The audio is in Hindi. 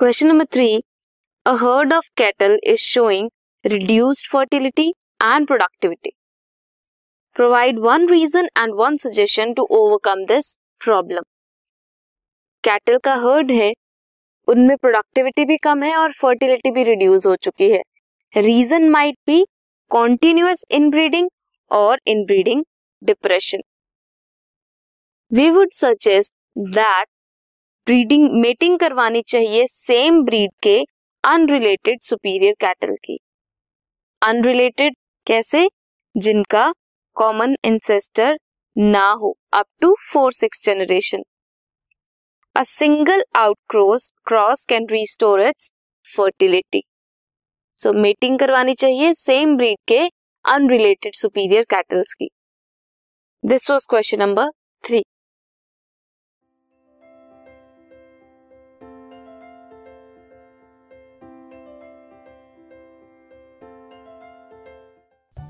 Question number three a herd of cattle is showing reduced fertility and productivity provide one reason and one suggestion to overcome this problem cattle का हर्ड है, उनमें प्रोडक्टिविटी भी कम है और फर्टिलिटी भी रिड्यूस हो चुकी है. Reason might be continuous inbreeding और inbreeding depression we would suggest that breeding mating करवानी चाहिए सेम ब्रीड के अनरिलेटेड सुपीरियर कैटल की। अनरिलेटेड कैसे? जिनका कॉमन इंसेस्टर ना हो up to four six generation a single outcross cross can restore its fertility so mating करवानी चाहिए सेम ब्रीड के अनरिलेटेड सुपीरियर कैटल्स की। This was question number three